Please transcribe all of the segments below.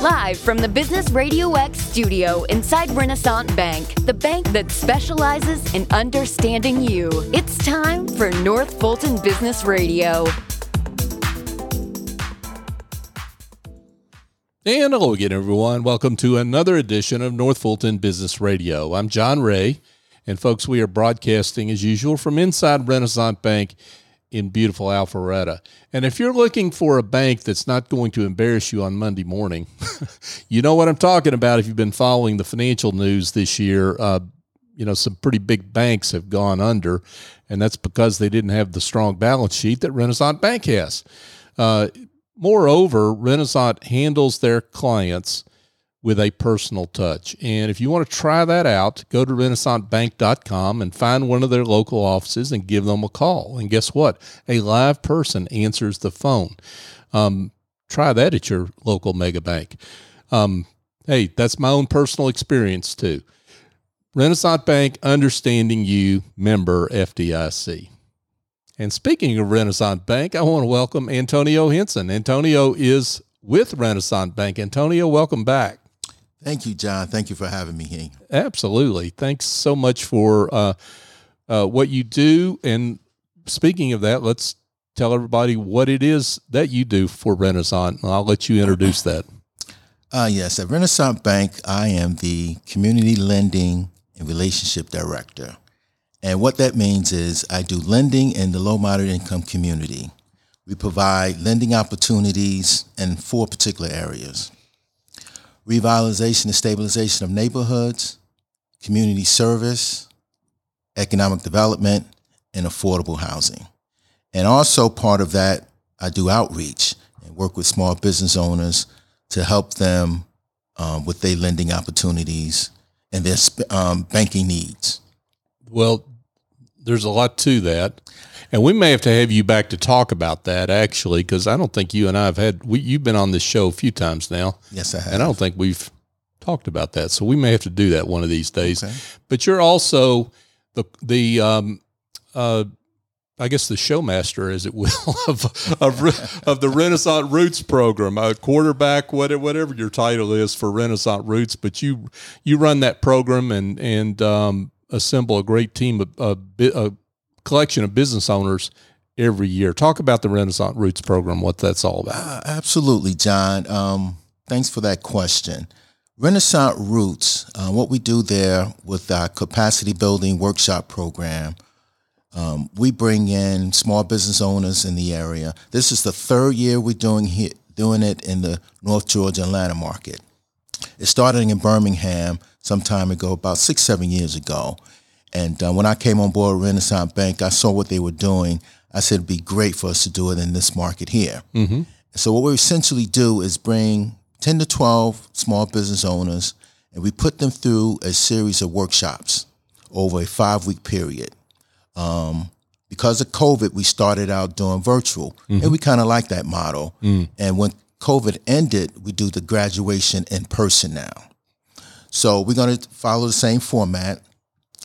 Live from the Business Radio X studio inside Renasant Bank, the bank that specializes in understanding you. It's time for North Fulton Business Radio. And hello again, everyone. Welcome to another edition of North Fulton Business Radio. I'm John Ray, and folks, we are broadcasting as usual from inside Renasant Bank in beautiful Alpharetta. And if you're looking for a bank that's not going to embarrass you on Monday morning, you know what I'm talking about if you've been following the financial news this year. Uh, you know, some pretty big banks have gone under, and that's because they didn't have the strong balance sheet that Renasant Bank has. Uh, moreover, Renasant handles their clients with a personal touch. And if you want to try that out, go to renasantbank.com and find one of their local offices and give them a call. And guess what? A live person answers the phone. Um, try that at your local mega bank. Um, hey, that's my own personal experience too. Renasant Bank, understanding you, member FDIC. And speaking of Renasant Bank, I want to welcome Antonio Henson. Antonio is with Renasant Bank. Antonio, welcome back. Thank you, John. Thank you for having me here. Absolutely. Thanks so much for uh, uh, what you do. And speaking of that, let's tell everybody what it is that you do for Renasant. I'll let you introduce that. Uh, yes, at Renasant Bank, I am the Community Lending and Relationship Director. And what that means is I do lending in the low moderate income community. We provide lending opportunities in four particular areas revitalization and stabilization of neighborhoods, community service, economic development, and affordable housing. And also part of that, I do outreach and work with small business owners to help them um, with their lending opportunities and their um, banking needs. Well, there's a lot to that. And we may have to have you back to talk about that actually, because I don't think you and I have had, we, you've been on this show a few times now. Yes, I have. And I don't think we've talked about that. So we may have to do that one of these days. Okay. But you're also the, the, um, uh, I guess the showmaster, as it will, of of, of the Renasant Roots program, a quarterback, whatever, whatever your title is for Renasant Roots. But you you run that program and and um, assemble a great team of a, a collection of business owners every year. Talk about the Renasant Roots program, what that's all about. Uh, absolutely, John. Um, thanks for that question. Renasant Roots, uh, what we do there with our capacity building workshop program, um, we bring in small business owners in the area. This is the third year we're doing here, doing it in the North Georgia Atlanta market. It started in Birmingham some time ago, about six, seven years ago. And uh, when I came on board Renasant Bank, I saw what they were doing. I said it'd be great for us to do it in this market here. Mm-hmm. So what we essentially do is bring 10 to 12 small business owners, and we put them through a series of workshops over a five week period. Um, because of COVID, we started out doing virtual, Mm-hmm. and we kind of like that model. Mm. And when COVID ended, we do the graduation in person now. So we're going to follow the same format.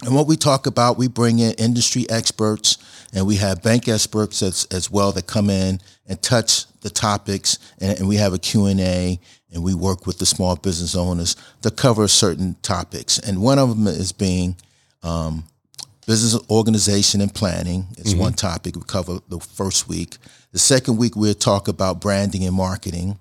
And what we talk about, we bring in industry experts, and we have bank experts as, as well that come in and touch the topics, and, and we have a Q&A, and we work with the small business owners to cover certain topics. And one of them is being um, business organization and planning. It's one topic we cover the first week. The second week we'll talk about branding and marketing.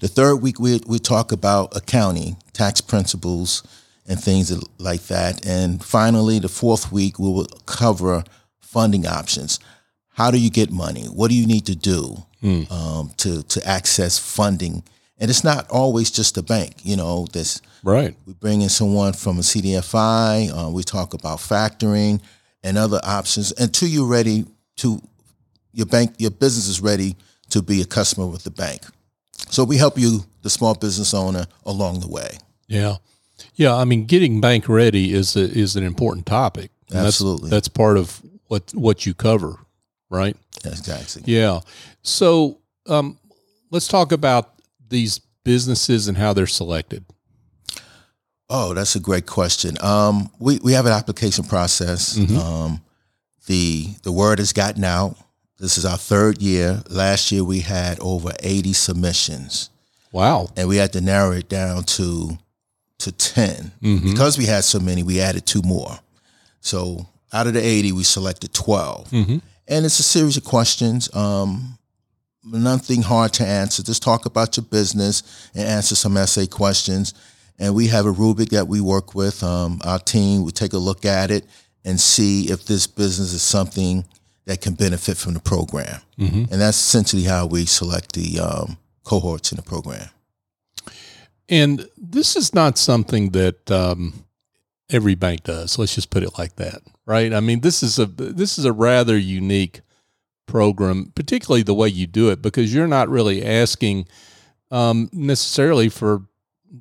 The third week we we talk about accounting, tax principles, and things like that. And finally, the fourth week we will cover funding options. How do you get money? What do you need to do um, to to access funding? And it's not always just a bank. You know, this Right. we bring in someone from a CDFI. Uh, we talk about factoring and other options until you're ready to your bank, your business is ready to be a customer with the bank. So we help you, the small business owner, along the way. Yeah. Yeah. I mean, getting bank ready is a, is an important topic. And that's- Absolutely. That's, part of what what you cover, right? Exactly. Yeah. So um, let's talk about these businesses and how they're selected. Oh, that's a great question. Um, we we have an application process. Mhm. Um, the the word has gotten out. This is our third year. Last year we had over eighty submissions, Wow. and we had to narrow it down to to 10 Mm-hmm. because we had so many we added two more. So out of the 80 we selected 12 Mm-hmm. and it's a series of questions um, nothing hard to answer. Just talk about your business and answer some essay questions. And we have a rubric that we work with um, our team. Would take a look at it and see if this business is something that can benefit from the program. And that's essentially how we select the um, cohorts in the program And this is not something that um, every bank does. Let's just put it like that, right? I mean, this is a this is a rather unique program, particularly the way you do it, because you're not really asking um, necessarily for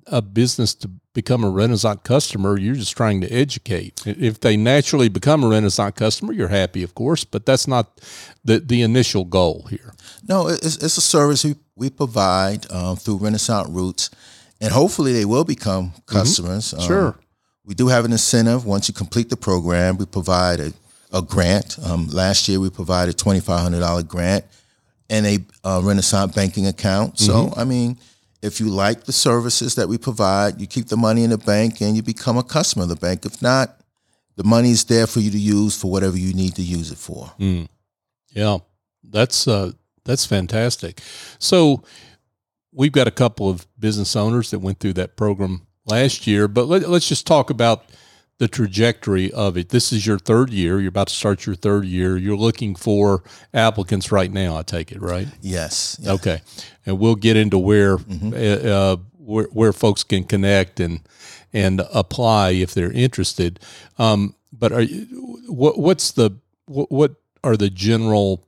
a business to become a Renasant customer. You're just trying to educate. If they naturally become a Renasant customer, you're happy, of course, but that's not the the initial goal here. No, it's, it's a service we, we provide um, through Renasant Roots, and hopefully they will become customers. Um, Sure. we do have an incentive once you complete the program. We provide a, a grant. Um, last year we provided a twenty five hundred dollar grant and a uh, Renasant banking account. So I mean, if you like the services that we provide, you keep the money in the bank and you become a customer of the bank. If not, the money is there for you to use for whatever you need to use it for. Yeah, that's uh, that's fantastic. So we've got a couple of business owners that went through that program last year, but let, let's just talk about the trajectory of it. This is your third year. You're about to start your third year. You're looking for applicants right now. I take it right. Yes. Yeah. Okay, and we'll get into where uh, uh, where, where folks can connect and and apply if they're interested. Um, but are you, what what's the what, what are the general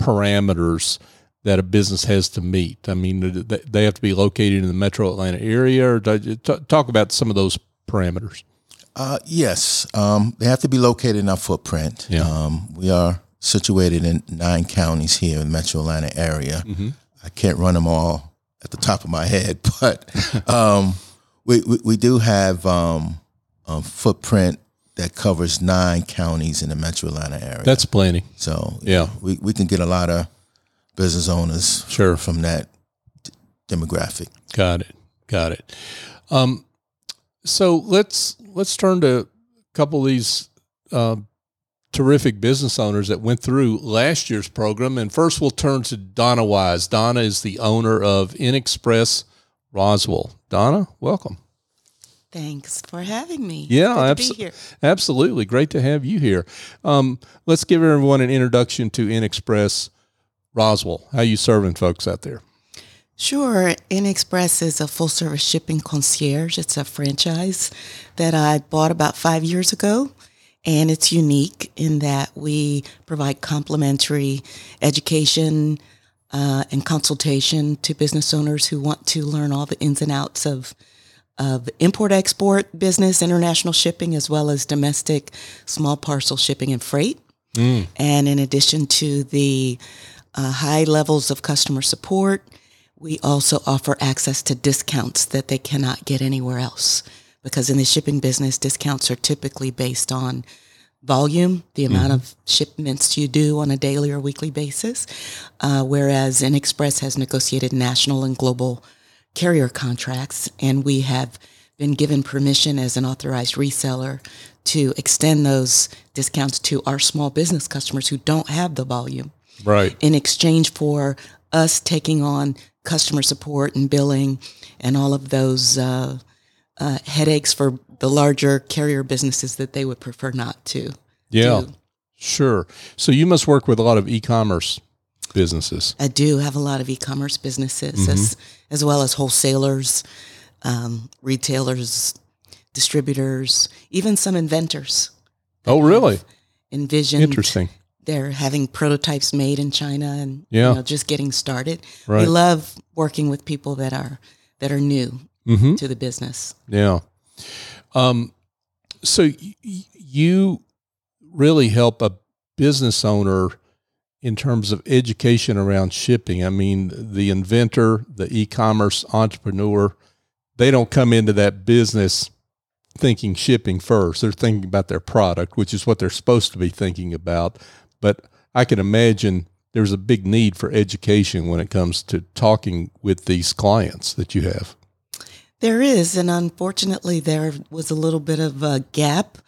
parameters that a business has to meet? I mean, they they have to be located in the Metro Atlanta area, or do you t- talk about some of those parameters. Uh, yes, um, they have to be located in our footprint. Yeah. Um, we are situated in nine counties here in the Metro Atlanta area. I can't run them all at the top of my head, but um, we, we we do have um, a footprint that covers nine counties in the Metro Atlanta area. That's plenty. so Yeah. we we can get a lot of business owners Sure. from that d- demographic. Got it. Got it. Um, so let's let's turn to a couple of these uh, terrific business owners that went through last year's program. And first, we'll turn to Donna Wise. Donna is the owner of InXpress Roswell. Donna, welcome. Thanks for having me. Yeah, Good to abso- be here. absolutely. Great to have you here. Um, let's give everyone an introduction to InXpress Roswell. How you serving folks out there? Sure. InXpress is a full service shipping concierge. It's a franchise that I bought about five years ago. And it's unique in that we provide complimentary education uh, and consultation to business owners who want to learn all the ins and outs of of import export business, international shipping, as well as domestic small parcel shipping and freight. And in addition to the uh, high levels of customer support, we also offer access to discounts that they cannot get anywhere else. Because in the shipping business, discounts are typically based on volume, the amount of shipments you do on a daily or weekly basis, uh, whereas InXpress has negotiated national and global carrier contracts, and we have been given permission as an authorized reseller to extend those discounts to our small business customers who don't have the volume Right. in exchange for us taking on customer support and billing and all of those uh, uh, headaches for the larger carrier businesses that they would prefer not to. Yeah. do. Sure. So you must work with a lot of e-commerce businesses. I do have a lot of e-commerce businesses as as well as wholesalers, um, retailers, distributors, even some inventors. Oh, really? Envisioned Interesting. They're having prototypes made in China and Yeah. you know, just getting started. Right. We love working with people that are that are new Mm-hmm. to the business. Yeah. Um, so y- you really help a business owner in terms of education around shipping. I mean, the inventor, the e-commerce entrepreneur, they don't come into that business thinking shipping first. They're thinking about their product, which is what they're supposed to be thinking about. But I can imagine there's a big need for education when it comes to talking with these clients that you have. There is, and unfortunately, there was a little bit of a gap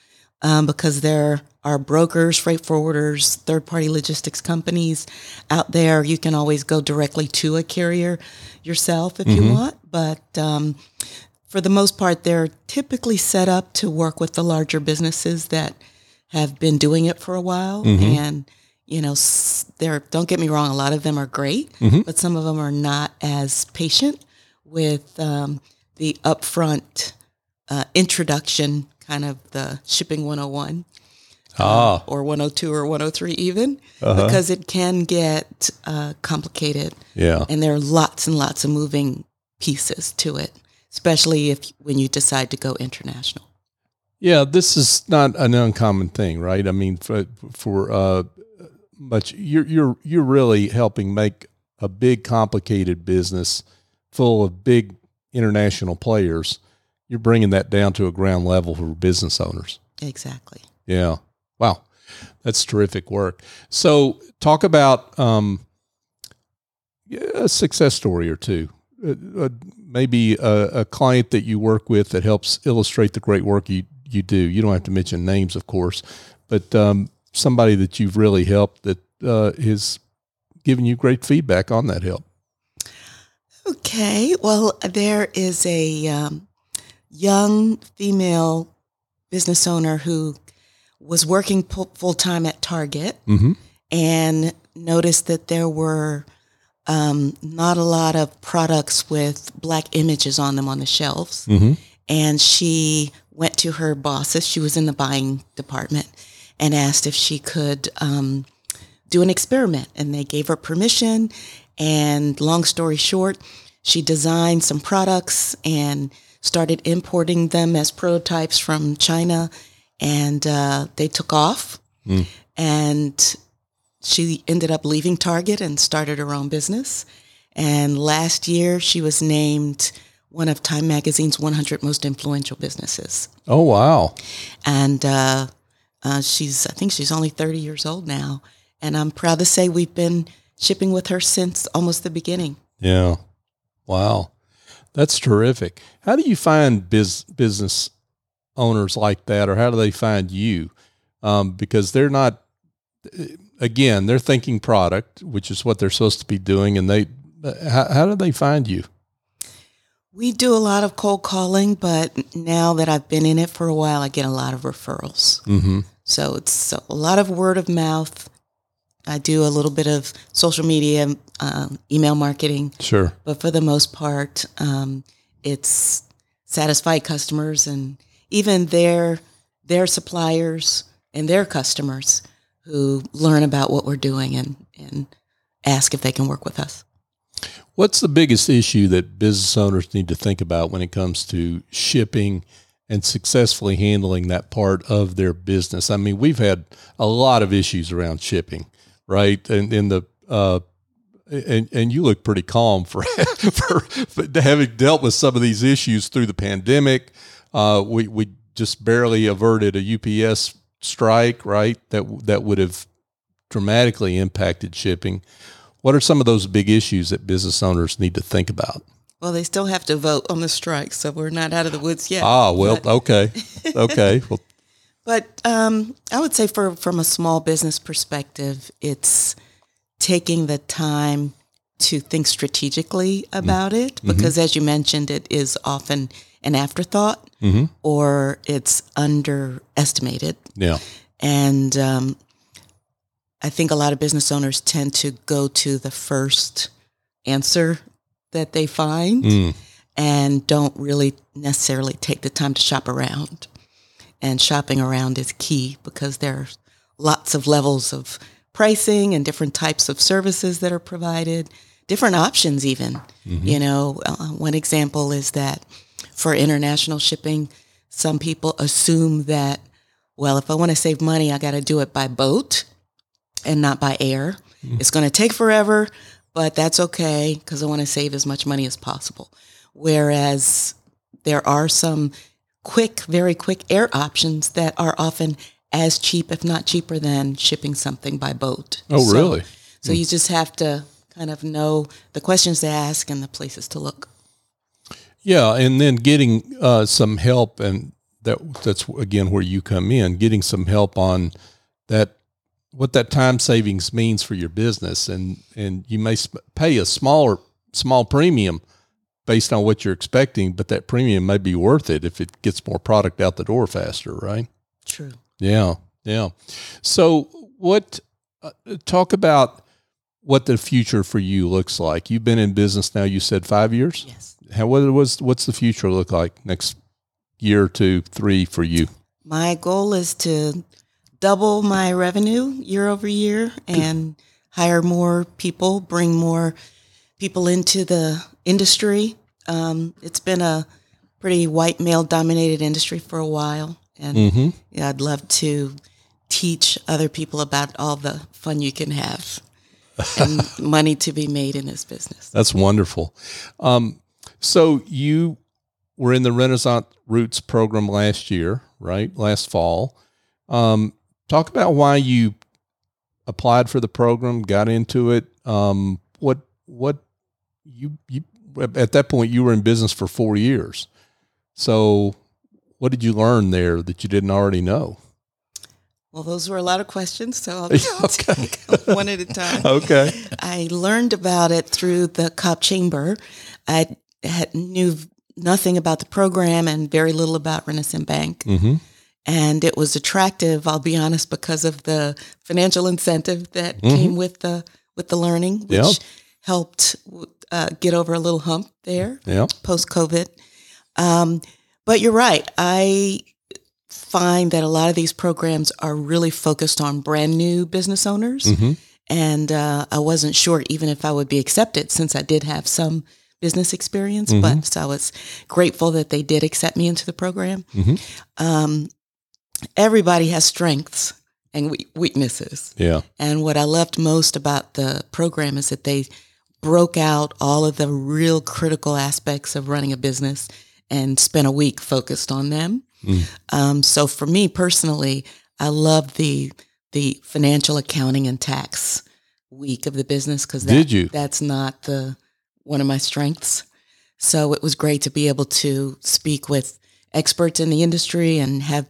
um, because there are brokers, freight forwarders, third party logistics companies out there. You can always go directly to a carrier yourself if you want, but um, for the most part, they're typically set up to work with the larger businesses that have been doing it for a while and you know they're don't get me wrong a lot of them are great but some of them are not as patient with um, the upfront uh, introduction kind of the shipping 101 Ah, or 102 or 103 even because it can get uh, complicated. Yeah. and there are lots and lots of moving pieces to it especially if when you decide to go international Yeah, this is not an uncommon thing, right? I mean, for for uh, but you're you're you're really helping make a big, complicated business full of big international players. You're bringing that down to a ground level for business owners. exactly Yeah, wow, that's terrific work. So, talk about um, a success story or two. Uh, uh, maybe a, a client that you work with that helps illustrate the great work you you do. You don't have to mention names, of course, but um, somebody that you've really helped that uh, has given you great feedback on that help. Okay. Well, there is a um, young female business owner who was working full time at Target Mm-hmm. and noticed that there were um, not a lot of products with black images on them on the shelves. Mm-hmm. And she went to her bosses, she was in the buying department, and asked if she could um, do an experiment. And they gave her permission. And long story short, she designed some products and started importing them as prototypes from China. And uh, they took off. And she ended up leaving Target and started her own business. And last year, she was named one of Time Magazine's 100 most influential businesses. Oh wow! And uh, uh, she's, I think she's only 30 years old now. And I'm proud to say we've been shipping with her since almost the beginning. Yeah, wow, that's terrific. How do you find biz, business owners like that, or how do they find you? Um, because they're not, again, they're thinking product, which is what they're supposed to be doing, and they. How, how do they find you? We do a lot of cold calling, but now that I've been in it for a while, I get a lot of referrals. Mm-hmm. So it's a lot of word of mouth. I do a little bit of social media, um, email marketing, Sure. but for the most part, um, it's satisfied customers and even their their suppliers and their customers who learn about what we're doing and and ask if they can work with us. What's the biggest issue that business owners need to think about when it comes to shipping and successfully handling that part of their business? I mean, we've had a lot of issues around shipping, right? And in the uh, and and you look pretty calm for for, for having dealt with some of these issues through the pandemic. Uh, we we just barely averted a UPS strike, right? That that would have dramatically impacted shipping. What are some of those big issues that business owners need to think about? Well, they still have to vote on the strike, so we're not out of the woods yet. Ah, well, But- okay, okay. Well, But um, I would say, for from a small business perspective, it's taking the time to think strategically about it, because as you mentioned, it is often an afterthought or it's underestimated. yeah, And um, I think a lot of business owners tend to go to the first answer that they find Mm. and don't really necessarily take the time to shop around. And shopping around is key because there are lots of levels of pricing and different types of services that are provided, different options, even. You know, uh, one example is that for international shipping, some people assume that, well, if I want to save money, I got to do it by boat and not by air. It's going to take forever, but that's okay because I want to save as much money as possible. Whereas there are some quick, very quick air options that are often as cheap, if not cheaper, than shipping something by boat. Oh, So- really? So you just have to kind of know the questions to ask and the places to look. Yeah, and then getting uh, some help, and that that's again where you come in, getting some help on that what that time savings means for your business, and and you may sp- pay a smaller small premium based on what you're expecting, but that premium may be worth it if it gets more product out the door faster, right? True. Yeah, yeah. So, what? Uh, talk about what the future for you looks like. You've been in business now. You said five years. Yes. How what was what's the future look like next year, two, three for you? My goal is to double my revenue year over year and hire more people, bring more people into the industry. Um, it's been a pretty white male dominated industry for a while, and Mm-hmm. yeah, I'd love to teach other people about all the fun you can have and money to be made in this business. That's wonderful. Um, so you were in the Renasant Roots program last year, right? Last fall. Um, talk about why you applied for the program, got into it. Um, what what you you at that point you were in business for four years. So what did you learn there that you didn't already know? Well, those were a lot of questions, so I'll Okay. take one at a time. Okay. I learned about it through the COP Chamber. I had knew nothing about the program and very little about Renasant Bank. Mm-hmm. And it was attractive, I'll be honest, because of the financial incentive that came with the with the learning, which Yeah. helped uh, get over a little hump there Yeah. post COVID. Um, but you're right. I find that a lot of these programs are really focused on brand new business owners. Mhm. And uh, I wasn't sure even if I would be accepted since I did have some business experience. Mm-hmm. But so I was grateful that they did accept me into the program. Mhm. Um, everybody has strengths and weaknesses. Yeah. And what I loved most about the program is that they broke out all of the real critical aspects of running a business and spent a week focused on them. Mm. Um, so for me personally, I love the the financial accounting and tax week of the business because that, Did you? that's not the one of my strengths. So it was great to be able to speak with experts in the industry and have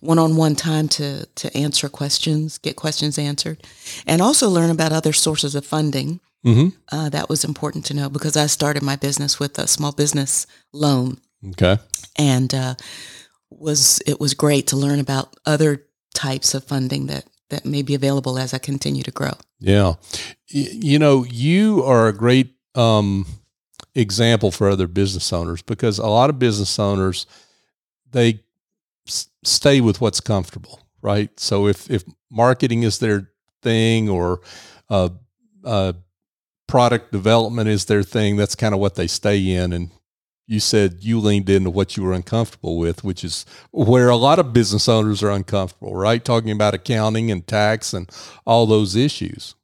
one-on-one time to to answer questions, get questions answered, and also learn about other sources of funding. Mm-hmm. Uh, that was important to know because I started my business with a small business loan, Okay. and uh, was it was great to learn about other types of funding that that may be available as I continue to grow. Yeah. Y- You know, you are a great um, example for other business owners because a lot of business owners, they s- stay with what's comfortable, right? So if, if marketing is their thing or uh, uh, product development is their thing, that's kind of what they stay in. And you said you leaned into what you were uncomfortable with, which is where a lot of business owners are uncomfortable, right? Talking about accounting and tax and all those issues.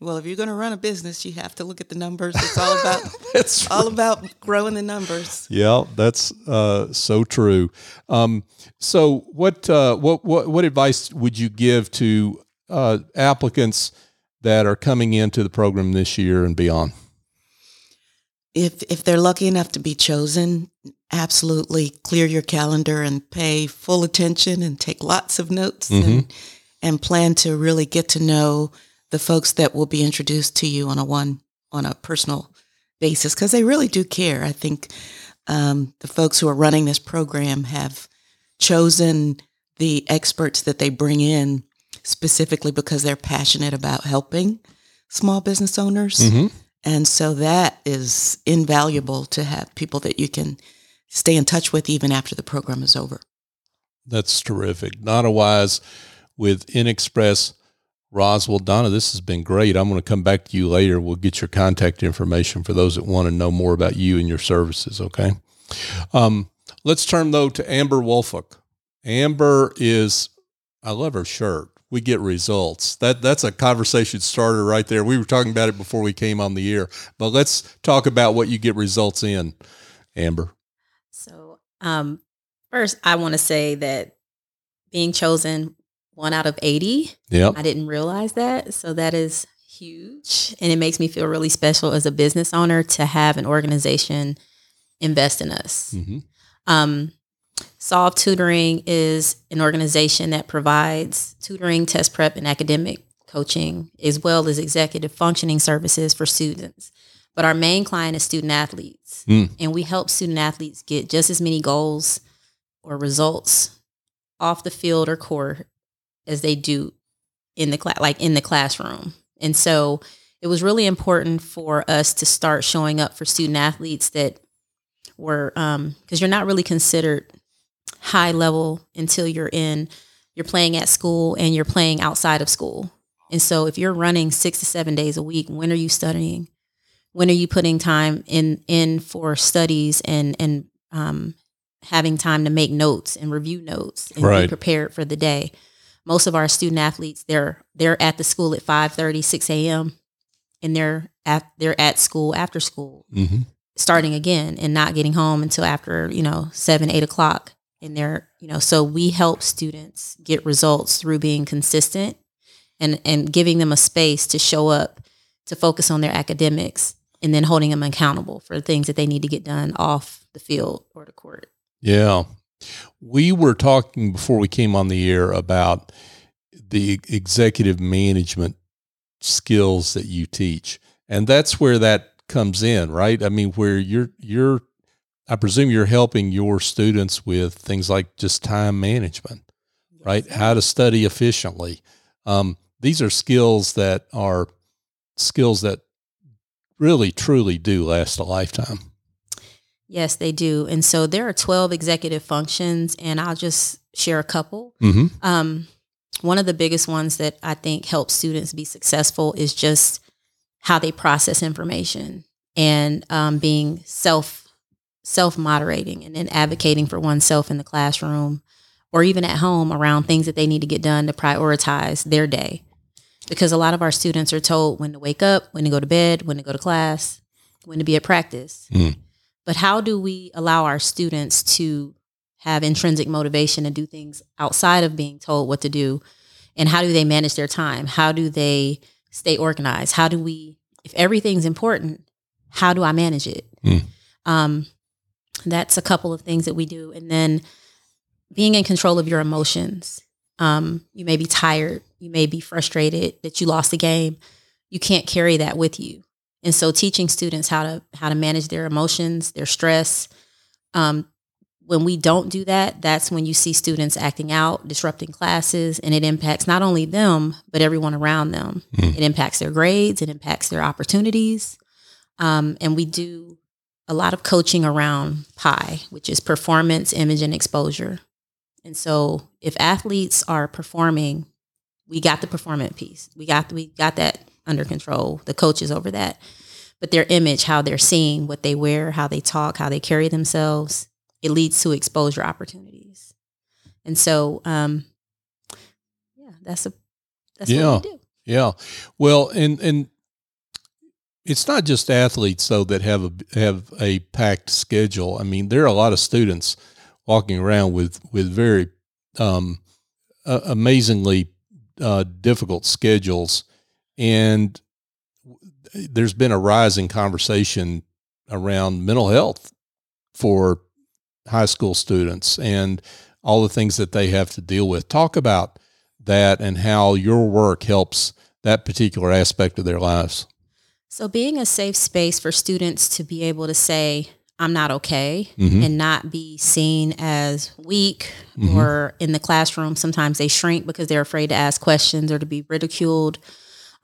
Well, if you're going to run a business, you have to look at the numbers. It's all about That's all about growing the numbers. yeah, that's uh, so true. Um, so, what uh, what what what advice would you give to uh, applicants that are coming into the program this year and beyond? if if they're lucky enough to be chosen, absolutely clear your calendar and pay full attention and take lots of notes and and plan to really get to know the folks that will be introduced to you on a one on a personal basis because they really do care. I think um, the folks who are running this program have chosen the experts that they bring in specifically because they're passionate about helping small business owners. And so that is invaluable to have people that you can stay in touch with even after the program is over. That's terrific. Donna Wise with InXpress Roswell. Donna, this has been great. I'm going to come back to you later. We'll get your contact information for those that want to know more about you and your services. Okay. Um, let's turn though to Amber Woolfolk. Amber is, I love her shirt. We get results. That that's a conversation starter right there. We were talking about it before we came on the air, but let's talk about what you get results in, Amber. So, um, first, I want to say that being chosen one out of 80, Yep. I didn't realize that. So, that is huge and it makes me feel really special as a business owner to have an organization invest in us. Mm-hmm. Um, Solve Tutoring is an organization that provides tutoring, test prep, and academic coaching, as well as executive functioning services for students. But our main client is student athletes, Mm. and we help student athletes get just as many goals or results off the field or court as they do in the class, like in the classroom. And so it was really important for us to start showing up for student athletes that were because you're not really considered high level until you're in you're playing at school and you're playing outside of school. And so if you're running 6 to 7 days a week, when are you studying? When are you putting time in in for studies and and um, having time to make notes and review notes and Right. be prepared for the day? Most of our student athletes they're they're at the school at 5 6 a.m. and they're at they're at school after school Mm-hmm. starting again and not getting home until after you know seven eight o'clock and they're you know so we help students get results through being consistent and and giving them a space to show up to focus on their academics and then holding them accountable for the things that they need to get done off the field or the court Yeah. We were talking before we came on the air about the executive management skills that you teach. And that's where that comes in, right? I mean, where you're you're I presume you're helping your students with things like just time management, right? How to study efficiently. Um, these are skills that are skills that really truly do last a lifetime. Yes they do and so there are 12 executive functions and i'll just share a couple Mm-hmm. Um, one of the biggest ones that I think helps students be successful is just how they process information and um, being self self moderating and then advocating for oneself in the classroom or even at home around things that they need to get done to prioritize their day. Because a lot of our students are told when to wake up, when to go to bed, when to go to class, when to be at practice. Mm. But how do we allow our students to have intrinsic motivation to do things outside of being told what to do? And how do they manage their time? How do they stay organized? How do we, if everything's important, how do I manage it? Mm. Um, that's a couple of things that we do. And then being in control of your emotions. Um, you may be tired, you may be frustrated that you lost the game. You can't carry that with you. And so teaching students how to how to manage their emotions, their stress. Um, when we don't do that, that's when you see students acting out, disrupting classes, and it impacts not only them, but everyone around them. Mm. It impacts their grades, it impacts their opportunities. Um, and we do a lot of coaching around PI, which is performance, image, and exposure. And so if athletes are performing, we got the performance piece. We got we got that under control. The coaches over that. But their image, how they're seen, what they wear, how they talk, how they carry themselves, it leads to exposure opportunities. And so um yeah, that's a that's Yeah. what we do. Yeah. Well, and and it's not just athletes though that have a have a packed schedule. I mean, there are a lot of students walking around with with very um, uh, amazingly uh, difficult schedules, and there's been a rising conversation around mental health for high school students and all the things that they have to deal with. Talk about that and how your work helps that particular aspect of their lives. So being a safe space for students to be able to say, I'm not okay Mhm. and not be seen as weak Mhm. or in the classroom. Sometimes they shrink because they're afraid to ask questions or to be ridiculed.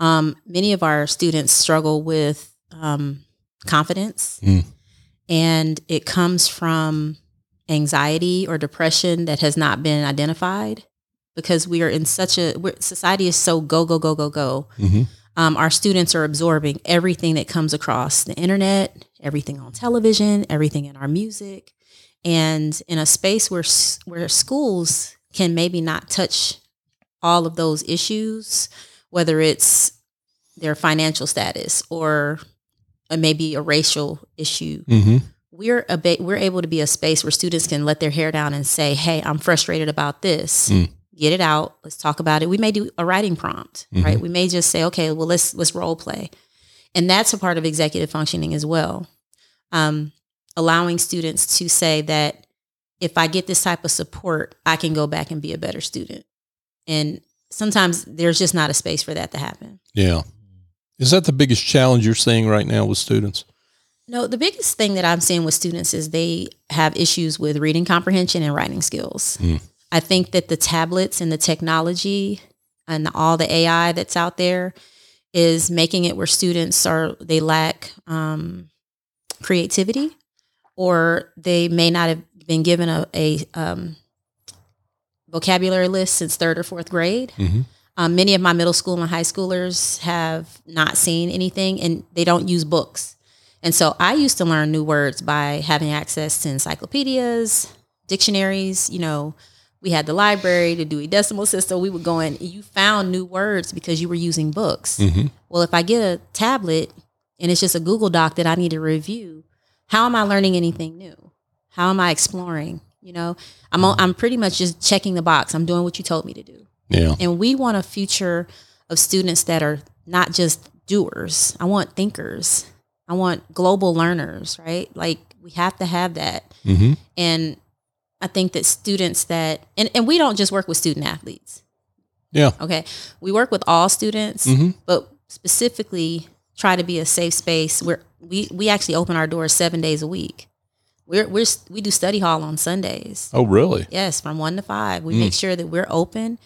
Um, many of our students struggle with um, confidence, Mm. and it comes from anxiety or depression that has not been identified because we are in such a we're, society is so go go go go go Mm-hmm. um, our students are absorbing everything that comes across the internet, everything on television, everything in our music, and in a space where where schools can maybe not touch all of those issues, whether it's their financial status or uh, maybe a racial issue. Mm-hmm. We're a ba- we're able to be a space where students can let their hair down and say, "Hey, I'm frustrated about this." Mm. get it out. Let's talk about it. We may do a writing prompt, Mm-hmm. right? We may just say, okay, well, let's let's role play, and that's a part of executive functioning as well. Um, allowing students to say that if I get this type of support, I can go back and be a better student. And sometimes there's just not a space for that to happen. Yeah. Is that the biggest challenge you're seeing right now with students? No, the biggest thing that I'm seeing with students is they have issues with reading comprehension and writing skills. I think that the tablets and the technology and all the AI that's out there is making it where students are they lack um, creativity or they may not have been given a, a um, vocabulary list since third or fourth grade. Mhm. Um, many of my middle school and high schoolers have not seen anything and they don't use books. And so I used to learn new words by having access to encyclopedias, dictionaries. You know, we had the library, the Dewey Decimal System. We would go in, you found new words because you were using books. Well, if I get a tablet and it's just a Google Doc that I need to review, how am I learning anything new? How am I exploring? You know, I'm on, I'm pretty much just checking the box. I'm doing what you told me to do. Yeah. And we want a future of students that are not just doers. I want thinkers. I want global learners, right? Like we have to have that. Mm-hmm. And I think that students that, and, and we don't just work with student athletes, Yeah. okay? We work with all students, Mhm. but specifically try to be a safe space where we, we actually open our doors seven days a week. We're, we're, we do study hall on Sundays. Oh, really? Yes, from one to five. We make sure that we're open.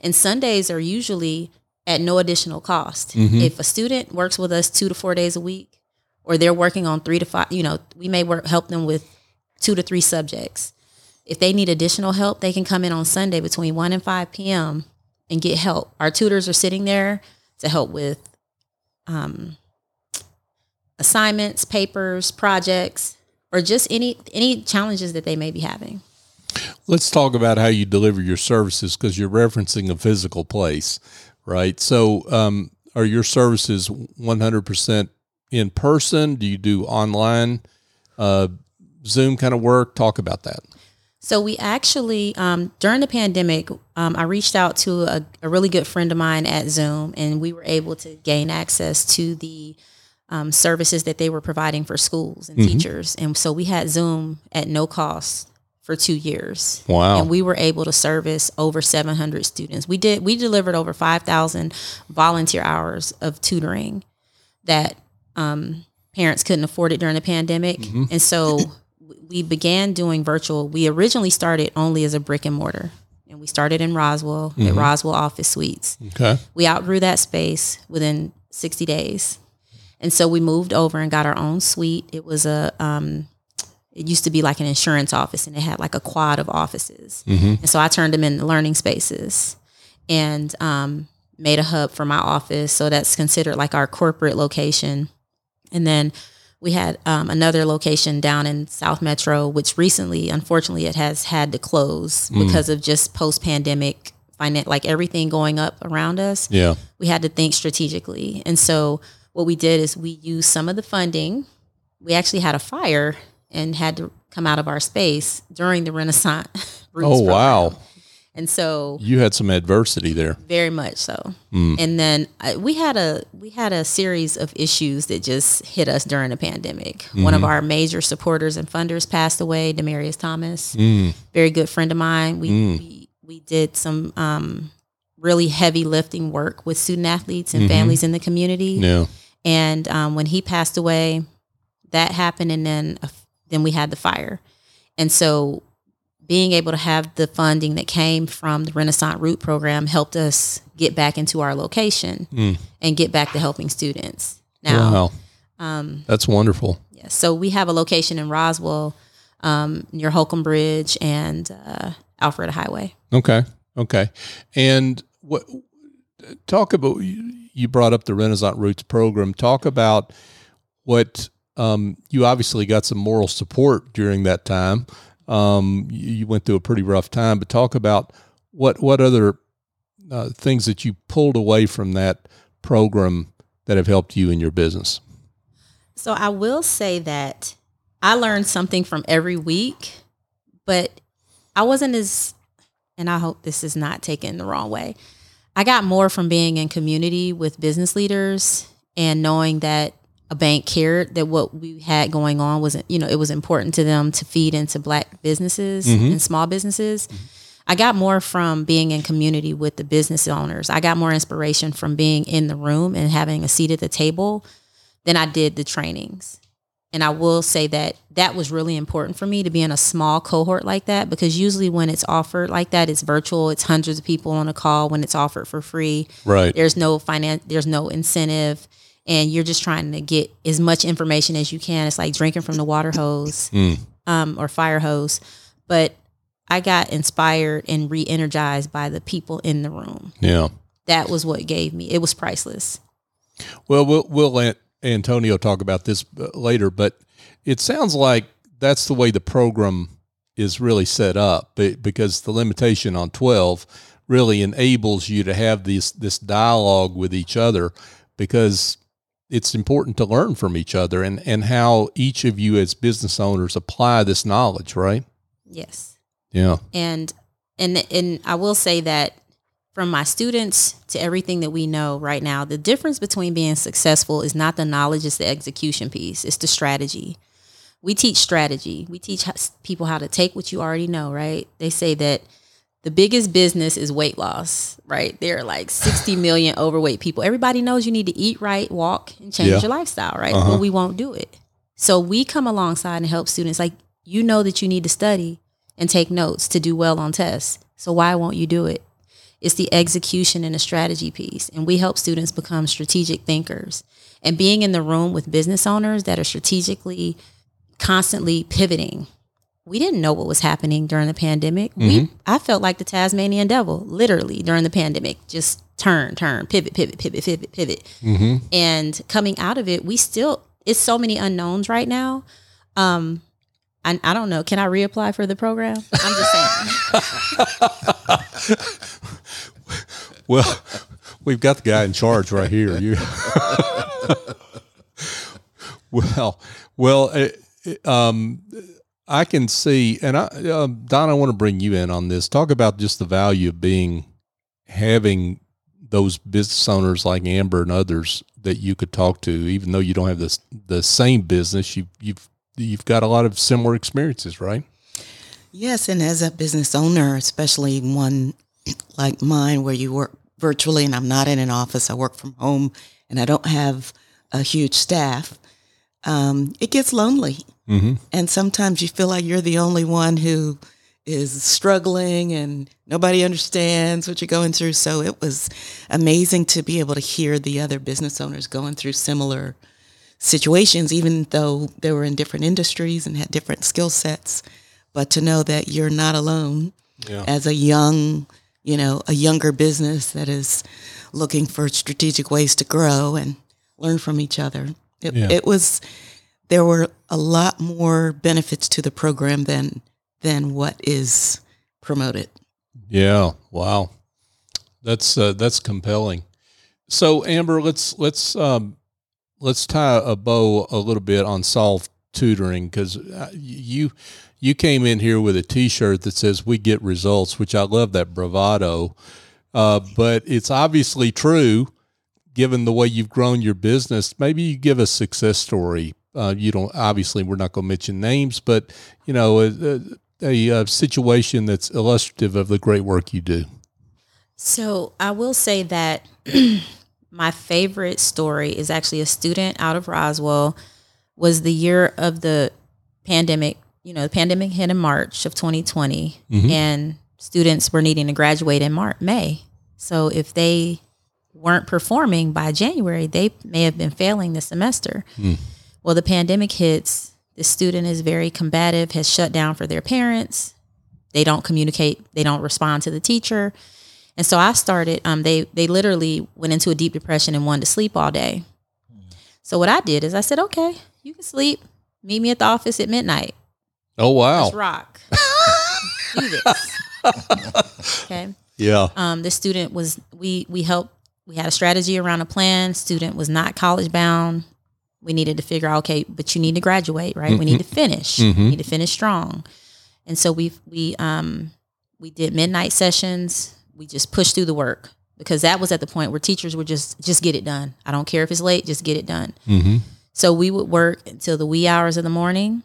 And Sundays are usually at no additional cost. If a student works with us two to four days a week, or they're working on three to five, you know, we may work help them with two to three subjects. If they need additional help, they can come in on Sunday between one and five p.m. and get help. Our tutors are sitting there to help with um, assignments, papers, projects, or just any any challenges that they may be having. Let's talk about how you deliver your services because you're referencing a physical place, right? So, um, are your services 100% in person? Do you do online, uh, Zoom kind of work? Talk about that. So we actually, um, during the pandemic, um, I reached out to a, a really good friend of mine at Zoom, and we were able to gain access to the um, services that they were providing for schools and teachers. And so we had Zoom at no cost for two years. Wow. And we were able to service over 700 students. We did. We delivered over 5,000 volunteer hours of tutoring that um, parents couldn't afford it during the pandemic, and so we began doing virtual. We originally started only as a brick and mortar, and we started in Roswell at Roswell Office Suites. Okay. We outgrew that space within 60 days. And so we moved over and got our own suite. It was a, um, it used to be like an insurance office and it had like a quad of offices. And so I turned them into learning spaces and um, made a hub for my office. So that's considered like our corporate location. And then we had um, another location down in South Metro, which recently, unfortunately, it has had to close because of just post pandemic, like everything going up around us Yeah. we had to think strategically. And so what we did is we used some of the funding. We actually had a fire and had to come out of our space during the Renasant. Oh, program. wow. And so You had some adversity there. very much so. Hmm. And then I, we had a we had a series of issues that just hit us during the pandemic. One Mm-hmm. of our major supporters and funders passed away, Demarius Thomas. Mm. Very good friend of mine. We we, we did some um, really heavy lifting work with student athletes and families in the community. Mm-hmm. Yeah. And um, when he passed away, that happened, and then uh, then we had the fire, and so being able to have the funding that came from the Renasant Root program helped us get back into our location and get back to helping students. Now, wow. um, That's wonderful. yeah, so we have a location in Roswell um, near Holcomb Bridge and uh, Alfred Highway. Okay. Okay. And what talk about you brought up the Renasant Roots program. Talk about what um, you obviously got some moral support during that time. Um, you, you went through a pretty rough time, but talk about what what other uh, things that you pulled away from that program that have helped you in your business. So I will say that I learned something from every week, but I wasn't as and I hope this is not taken the wrong way. I got more from being in community with business leaders and knowing that a bank cared that what we had going on wasn't you know it was important to them to feed into black businesses mm-hmm. and small businesses. I got more from being in community with the business owners. I got more inspiration from being in the room and having a seat at the table than I did the trainings. And I will say that that was really important for me to be in a small cohort like that because usually when it's offered like that, it's virtual. It's hundreds of people on a call when it's offered for free. Right. There's no finance. There's no incentive, and you're just trying to get as much information as you can. It's like drinking from the water hose um, or fire hose. But I got inspired and re-energized by the people in the room. Yeah. That was what gave me. It was priceless. Well, we'll, we'll let Antonio talk about this uh, later, but it sounds like that's the way the program is really set up because the limitation on 12 really enables you to have this, this dialogue with each other because it's important to learn from each other and, and how each of you as business owners apply this knowledge, right? Yes. Yeah. and and and I will say that from my students to everything that we know right now, the difference between being successful is not the knowledge; it's the execution piece. It's the strategy. We teach strategy. We teach people how to take what you already know. Right? They say that the biggest business is weight loss. Right? There are like sixty million overweight people. Everybody knows you need to eat right, walk, and change Yeah. your lifestyle. Right? Uh-huh. But we won't do it. So we come alongside and help students. Like you know that you need to study and take notes to do well on tests. So why won't you do it? It's the execution and the strategy piece. And we help students become strategic thinkers. And being in the room with business owners that are strategically constantly pivoting. We didn't know what was happening during the pandemic. We I felt like the Tasmanian devil, literally during the pandemic. Just turn, turn, pivot, pivot, pivot, pivot, pivot. And coming out of it, we still it's so many unknowns right now. Um, I, I don't know. Can I reapply for the program? I'm just saying. Well, we've got the guy in charge right here. You. well, well, uh, uh, um, I can see, and I, um, Don, I want to bring you in on this. Talk about just the value of being having those business owners like Amber and others that you could talk to, even though you don't have this the same business. You, you've you've got a lot of similar experiences, right? Yes, and as a business owner, especially one like mine where you work virtually and I'm not in an office, I work from home and I don't have a huge staff, um, it gets lonely. Mm-hmm. And sometimes you feel like you're the only one who is struggling and nobody understands what you're going through. So it was amazing to be able to hear the other business owners going through similar situations, even though they were in different industries and had different skill sets. But to know that you're not alone Yeah. as a young, you know, a younger business that is looking for strategic ways to grow and learn from each other. It, Yeah. it was there were a lot more benefits to the program than than what is promoted. Yeah. Wow. That's uh, that's compelling. So Amber, let's let's um, let's tie a bow a little bit on solve tutoring because you you came in here with a T-shirt that says "We get results," which I love that bravado. Uh, but it's obviously true, given the way you've grown your business. Maybe you give a success story. Uh, you don't obviously we're not going to mention names, but you know a, a, a situation that's illustrative of the great work you do. So I will say that my favorite story is actually a student out of Roswell. Was the year of the pandemic. You know, the pandemic hit in March of 2020, mm-hmm. and students were needing to graduate in March, May. So if they weren't performing by January, they may have been failing the semester. Hmm. Well, the pandemic hits. The student is very combative, has shut down for their parents. They don't communicate. They don't respond to the teacher. And so I started. Um, they they literally went into a deep depression and wanted to sleep all day. Hmm. So what I did is I said, okay, you can sleep. Meet me at the office at midnight. Oh wow! Let's rock. Do this. okay. Yeah, Um, this student was we we helped. We had a strategy around a plan. Student was not college bound. We needed to figure out okay, but you need to graduate, right? We need to finish. We need to finish strong. And so we we um we did midnight sessions. We just pushed through the work because that was at the point where teachers were just just get it done. I don't care if it's late, just get it done. Mm-hmm. So we would work until the wee hours of the morning,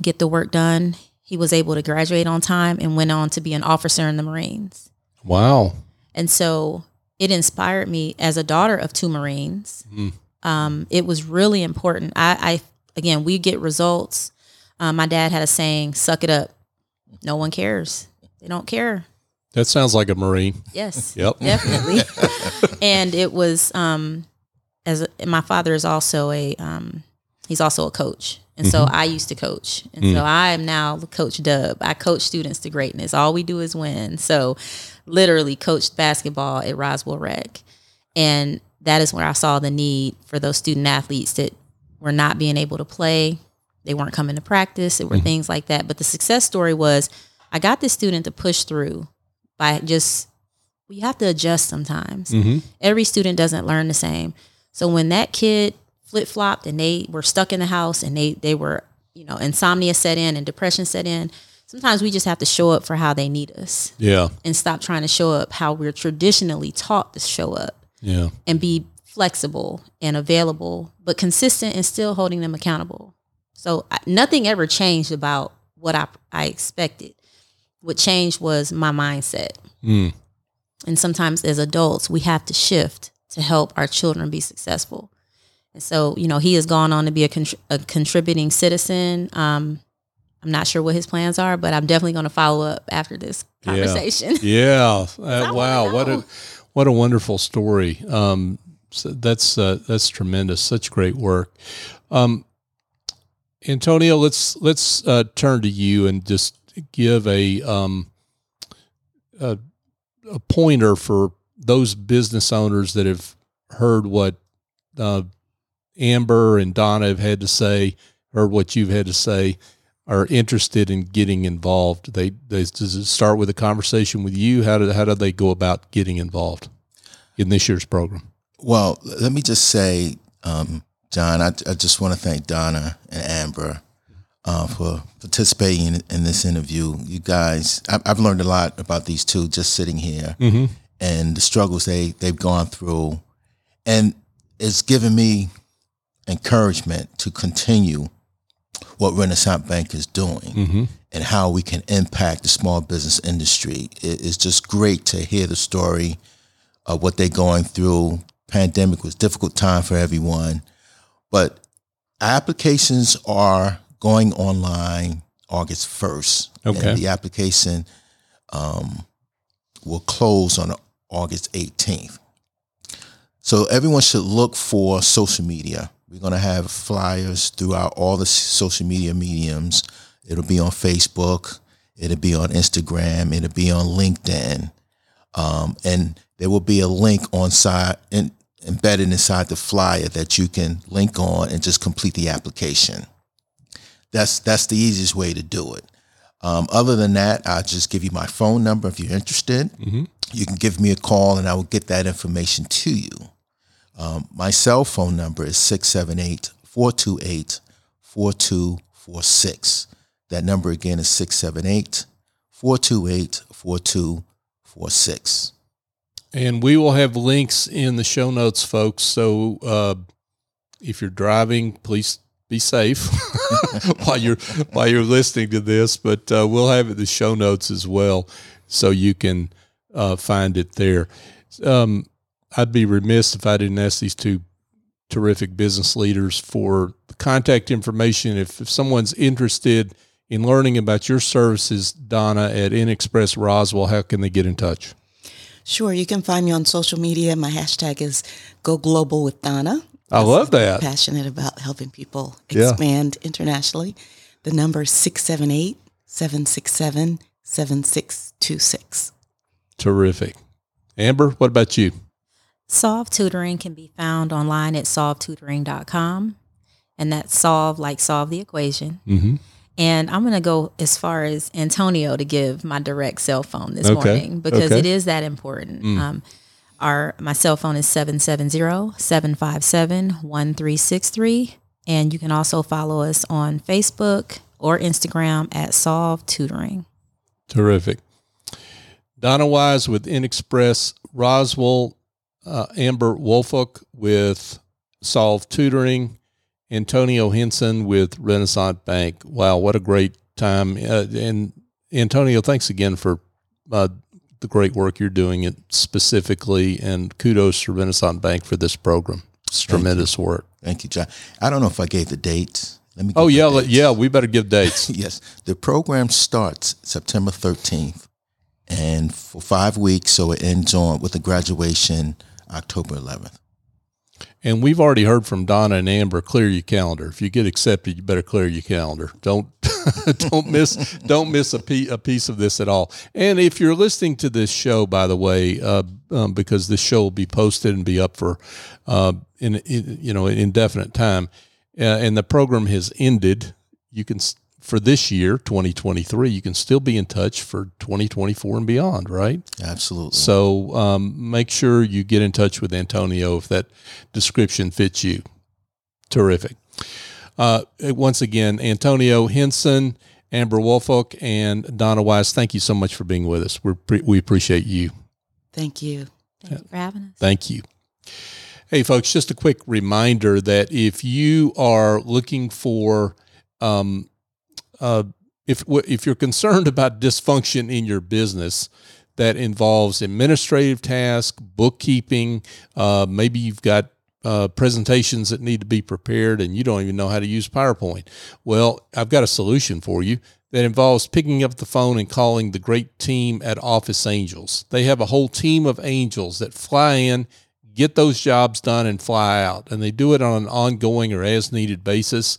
get the work done. He was able to graduate on time and went on to be an officer in the Marines. Wow. And so it inspired me as a daughter of two Marines. Mm. Um, it was really important. I, I again, we get results. Um, my dad had a saying, "Suck it up." No one cares. They don't care. That sounds like a Marine. Yes. Yep. Definitely. and it was um as a, my father is also a um he's also a coach. And so mm-hmm. I used to coach. And mm. so I am now coach Dub. I coach students to greatness. All we do is win. So literally coached basketball at Roswell Rec. And that is where I saw the need for those student athletes that were not being able to play. They weren't coming to practice. It were mm. things like that. But the success story was I got this student to push through by just we have to adjust sometimes. Mm-hmm. Every student doesn't learn the same. So when that kid flip flopped and they were stuck in the house and they they were you know insomnia set in and depression set in, sometimes we just have to show up for how they need us Yeah. and stop trying to show up how we're traditionally taught to show up Yeah. and be flexible and available, but consistent and still holding them accountable. So I- nothing ever changed about what I, I expected. What changed was my mindset. Mm. And sometimes as adults, we have to shift to help our children be successful. And so, you know, he has gone on to be a, a contributing citizen. Um, I'm not sure what his plans are, but I'm definitely going to follow up after this conversation. Yeah. Uh, wow. What a what a wonderful story. Um, so that's uh, that's tremendous. Such great work. Um, Antonio, let's let's uh, turn to you and just give a um, a, a pointer for those business owners that have heard what uh, Amber and Donna have had to say, heard what you've had to say, are interested in getting involved. They, they does it start with a conversation with you? How do how do they go about getting involved in this year's program? Well, let me just say, um, John, I, I just want to thank Donna and Amber uh, for participating in, in this interview. You guys, I, I've learned a lot about these two just sitting here Mm-hmm. and the struggles they, they've gone through. And it's given me encouragement to continue what Renasant Bank is doing Mm-hmm. and how we can impact the small business industry. It- It's just great to hear the story of what they're going through. Pandemic was a difficult time for everyone, but applications are going online August 1st. Okay. And the application um, will close on August 18th. So everyone should look for social media. We're going to have flyers throughout all the social media mediums. It'll be on Facebook. It'll be on Instagram. It'll be on LinkedIn. Um, and there will be a link on side in, embedded inside the flyer that you can link on and just complete the application. That's that's the easiest way to do it. Um, other than that, I'll just give you my phone number if you're interested. You can give me a call and I will get that information to you. Um, my cell phone number is 678 428 4246. That number again is 678 428 4246. And we will have links in the show notes, folks. So uh, if you're driving, please be safe while you're while you're listening to this. But uh, we'll have it in the show notes as well, so you can uh, find it there. Um, I'd be remiss if I didn't ask these two terrific business leaders for the contact information. If, if someone's interested in learning about your services, Donna at InXpress Roswell, how can they get in touch? Sure, you can find me on social media. My hashtag is Go Global with Donna. I love that. Passionate about helping people Yeah. expand internationally. The number is 678 767 7626. Terrific. Amber, what about you? Solve Tutoring can be found online at solvetutoring.com. And that's solve like solve the equation. Mm-hmm. And I'm going to go as far as Antonio to give my direct cell phone this Okay. morning because Okay. it is that important. Um, our my cell phone is 770-757-1363 and you can also follow us on Facebook or Instagram at Solve Tutoring. Terrific. Donna Wise with InXpress, Roswell, uh, Amber Woolfolk with Solve Tutoring, Antonio Henson with Renasant Bank. Wow, what a great time! Uh, and Antonio, thanks again for uh, the great work you're doing it specifically, and kudos to Renasant Bank for this program. It's tremendous work. Thank you, John. I don't know if I gave the dates. Let me. Oh yeah, dates. yeah. We better give dates. yes, the program starts September 13th, and for five weeks, so it ends on with the graduation October 11th. And we've already heard from Donna and Amber. Clear your calendar. If you get accepted, you better clear your calendar. Don't don't miss don't miss a, piece, a piece of this at all. And if you're listening to this show, by the way, uh, um, because this show will be posted and be up for uh, in, in, you know indefinite time, uh, and the program has ended, you can for this year, 2023, you can still be in touch for 2024 and beyond, right? Absolutely. So um, make sure you get in touch with Antonio if that description fits you. Terrific. Uh, once again, Antonio Henson, Amber Woolfolk, and Donna Wise, thank you so much for being with us. we pre- we appreciate you. Thank you. Thank you for having us. Thank you. Hey, folks, just a quick reminder that if you are looking for um, uh, if if you're concerned about dysfunction in your business that involves administrative tasks, bookkeeping, uh, maybe you've got uh, presentations that need to be prepared and you don't even know how to use PowerPoint. Well, I've got a solution for you that involves picking up the phone and calling the great team at Office Angels. They have a whole team of angels that fly in, get those jobs done, and fly out. And they do it on an ongoing or as needed basis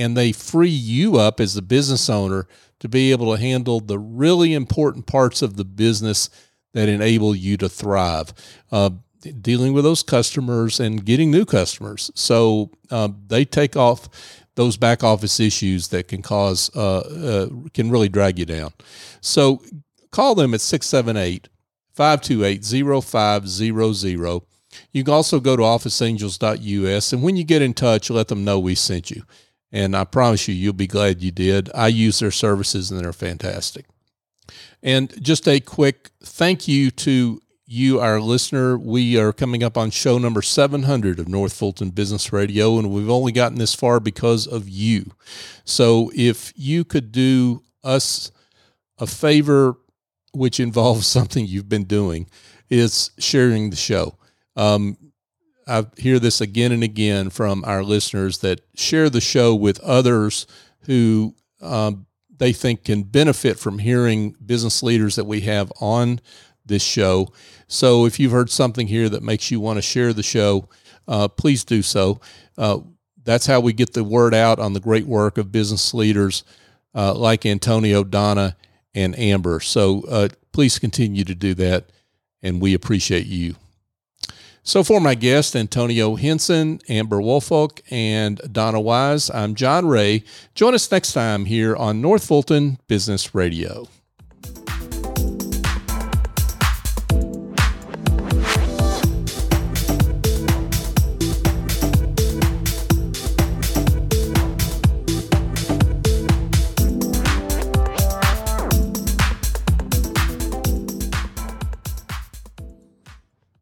and they free you up as the business owner to be able to handle the really important parts of the business that enable you to thrive. Uh, dealing with those customers and getting new customers. So uh, they take off those back office issues that can cause, uh, uh can really drag you down. So call them at 678 528 0500. You can also go to officeangels.us and when you get in touch, let them know we sent you. And I promise you, you'll be glad you did. I use their services and they're fantastic. And just a quick thank you to you, our listener. We are coming up on show number 700 of North Fulton Business Radio, and we've only gotten this far because of you. So if you could do us a favor, which involves something you've been doing, is sharing the show. Um, I hear this again and again from our listeners that share the show with others who um, they think can benefit from hearing business leaders that we have on this show. So if you've heard something here that makes you want to share the show, uh, please do so. Uh, that's how we get the word out on the great work of business leaders uh, like Antonio, Donna, and Amber. So uh, please continue to do that, and we appreciate you. So, for my guests, Antonio Henson, Amber Woolfolk, and Donna Wise, I'm John Ray. Join us next time here on North Fulton Business Radio.